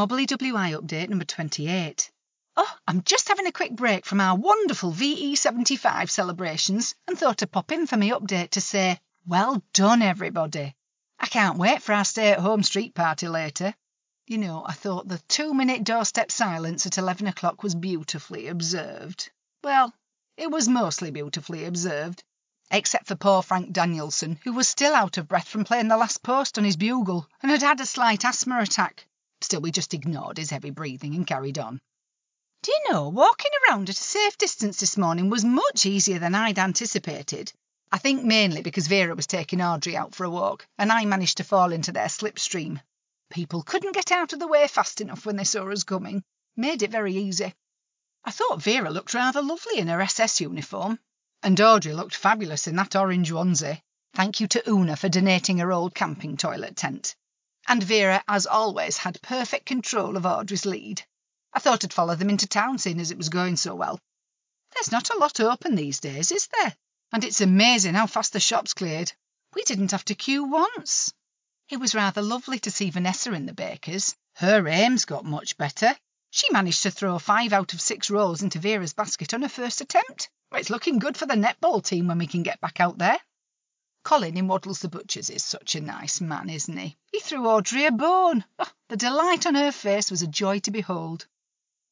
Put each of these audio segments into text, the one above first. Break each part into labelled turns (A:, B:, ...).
A: Mobberly WI update number 28. Oh, I'm just having a quick break from our wonderful VE75 celebrations and thought I'd pop in for my update to say, well done, everybody. I can't wait for our stay at home street party later. You know, I thought the two minute doorstep silence at 11 o'clock was beautifully observed. Well, it was mostly beautifully observed, except for poor Frank Danielson, who was still out of breath from playing the last post on his bugle and had had a slight asthma attack. Still, we just ignored his heavy breathing and carried on. Do you know, walking around at a safe distance this morning was much easier than I'd anticipated. I think mainly because Vera was taking Audrey out for a walk, and I managed to fall into their slipstream. People couldn't get out of the way fast enough when they saw us coming. Made it very easy. I thought Vera looked rather lovely in her SS uniform, and Audrey looked fabulous in that orange onesie. Thank you to Una for donating her old camping toilet tent. And Vera, as always, had perfect control of Audrey's lead. I thought I'd follow them into town, seeing as it was going so well. There's not a lot open these days, is there? And it's amazing how fast the shops cleared. We didn't have to queue once. It was rather lovely to see Vanessa in the baker's. Her aim's got much better. She managed to throw five out of six rolls into Vera's basket on her first attempt. It's looking good for the netball team when we can get back out there. Colin in Waddles the Butcher's is such a nice man, isn't he? He threw Audrey a bone. Oh, the delight on her face was a joy to behold.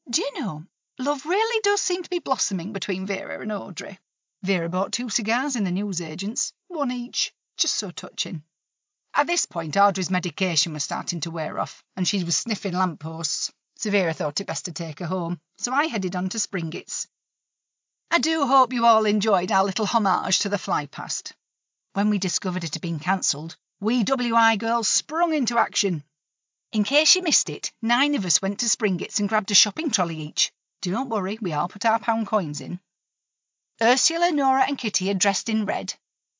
A: Do you know, love really does seem to be blossoming between Vera and Audrey. Vera bought two cigars in the newsagents, one each. Just so touching. At this point, Audrey's medication was starting to wear off, and she was sniffing lampposts. So Vera thought it best to take her home, so I headed on to Springett's. I do hope you all enjoyed our little homage to the flypast. When we discovered it had been cancelled, we WI girls sprung into action. In case you missed it, nine of us went to Springett's and grabbed a shopping trolley each. Don't worry, we all put our pound coins in. Ursula, Nora, and Kitty are dressed in red.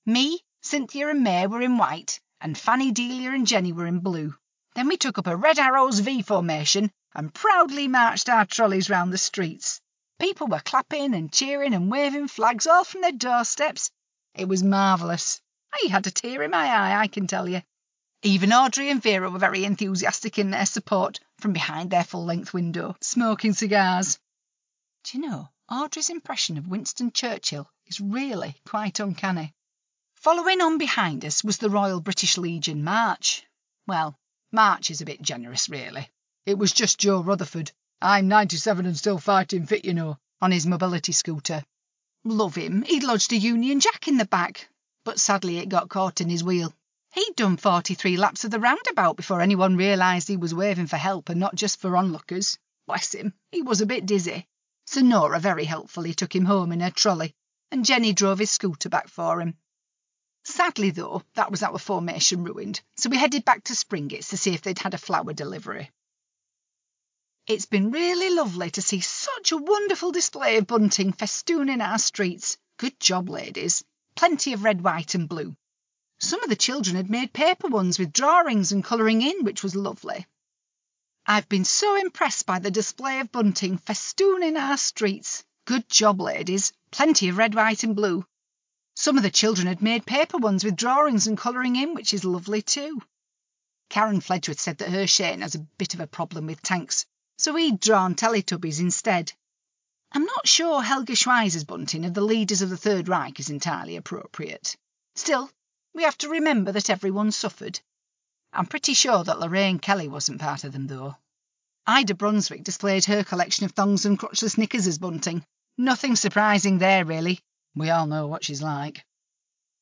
A: Me, Cynthia, and May were in white, and Fanny, Delia, and Jenny were in blue. Then we took up a Red Arrows V formation and proudly marched our trolleys round the streets. People were clapping and cheering and waving flags all from their doorsteps. It was marvellous. I had a tear in my eye, I can tell you. Even Audrey and Vera were very enthusiastic in their support from behind their full length window, smoking cigars. Do you know, Audrey's impression of Winston Churchill is really quite uncanny. Following on behind us was the Royal British Legion March. Well, March is a bit generous, really. It was just Joe Rutherford. I'm 97 and still fighting fit, you know, on his mobility scooter. Love him, he'd lodged a Union Jack in the back, but sadly it got caught in his wheel. He'd done 43 laps of the roundabout before anyone realised he was waving for help and not just for onlookers. Bless him, he was a bit dizzy. So Nora very helpfully took him home in her trolley, and Jenny drove his scooter back for him. Sadly, though, that was our formation ruined, so we headed back to Springett's to see if they'd had a flower delivery. It's been really lovely to see such a wonderful display of bunting festooning our streets. Good job, ladies. Plenty of red, white, and blue. Some of the children had made paper ones with drawings and colouring in, which was lovely. I've been so impressed by the display of bunting festooning our streets. Good job, ladies. Plenty of red, white, and blue. Some of the children had made paper ones with drawings and colouring in, which is lovely too. Karen Fledgworth said that her Shane has a bit of a problem with tanks, so he'd drawn Teletubbies instead. I'm not sure Helga Schweizer's bunting of the leaders of the Third Reich is entirely appropriate. Still, we have to remember that everyone suffered. I'm pretty sure that Lorraine Kelly wasn't part of them, though. Ida Brunswick displayed her collection of thongs and crotchless knickers as bunting. Nothing surprising there, really. We all know what she's like.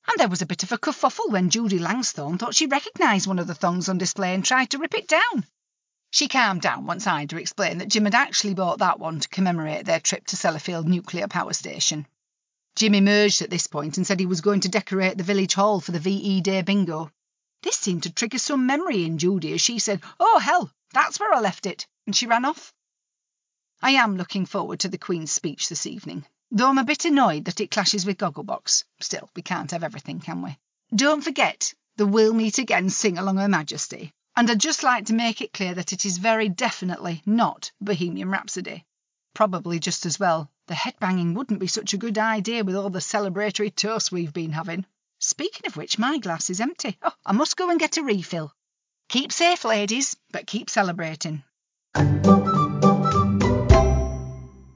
A: And there was a bit of a kerfuffle when Judy Langsthorne thought she recognised one of the thongs on display and tried to rip it down. She calmed down once Ida explained that Jim had actually bought that one to commemorate their trip to Sellafield Nuclear Power Station. Jim emerged at this point and said he was going to decorate the village hall for the VE Day bingo. This seemed to trigger some memory in Judy as she said, Oh, hell, that's where I left it, and she ran off. I am looking forward to the Queen's speech this evening, though I'm a bit annoyed that it clashes with Gogglebox. Still, we can't have everything, can we? Don't forget the We'll Meet Again sing along Her Majesty, and I'd just like to make it clear that it is very definitely not Bohemian Rhapsody. Probably just as well the headbanging wouldn't be such a good idea with all the celebratory toasts we've been having. Speaking of which, my glass is empty. Oh, I must go and get a refill. Keep safe, ladies, but keep celebrating.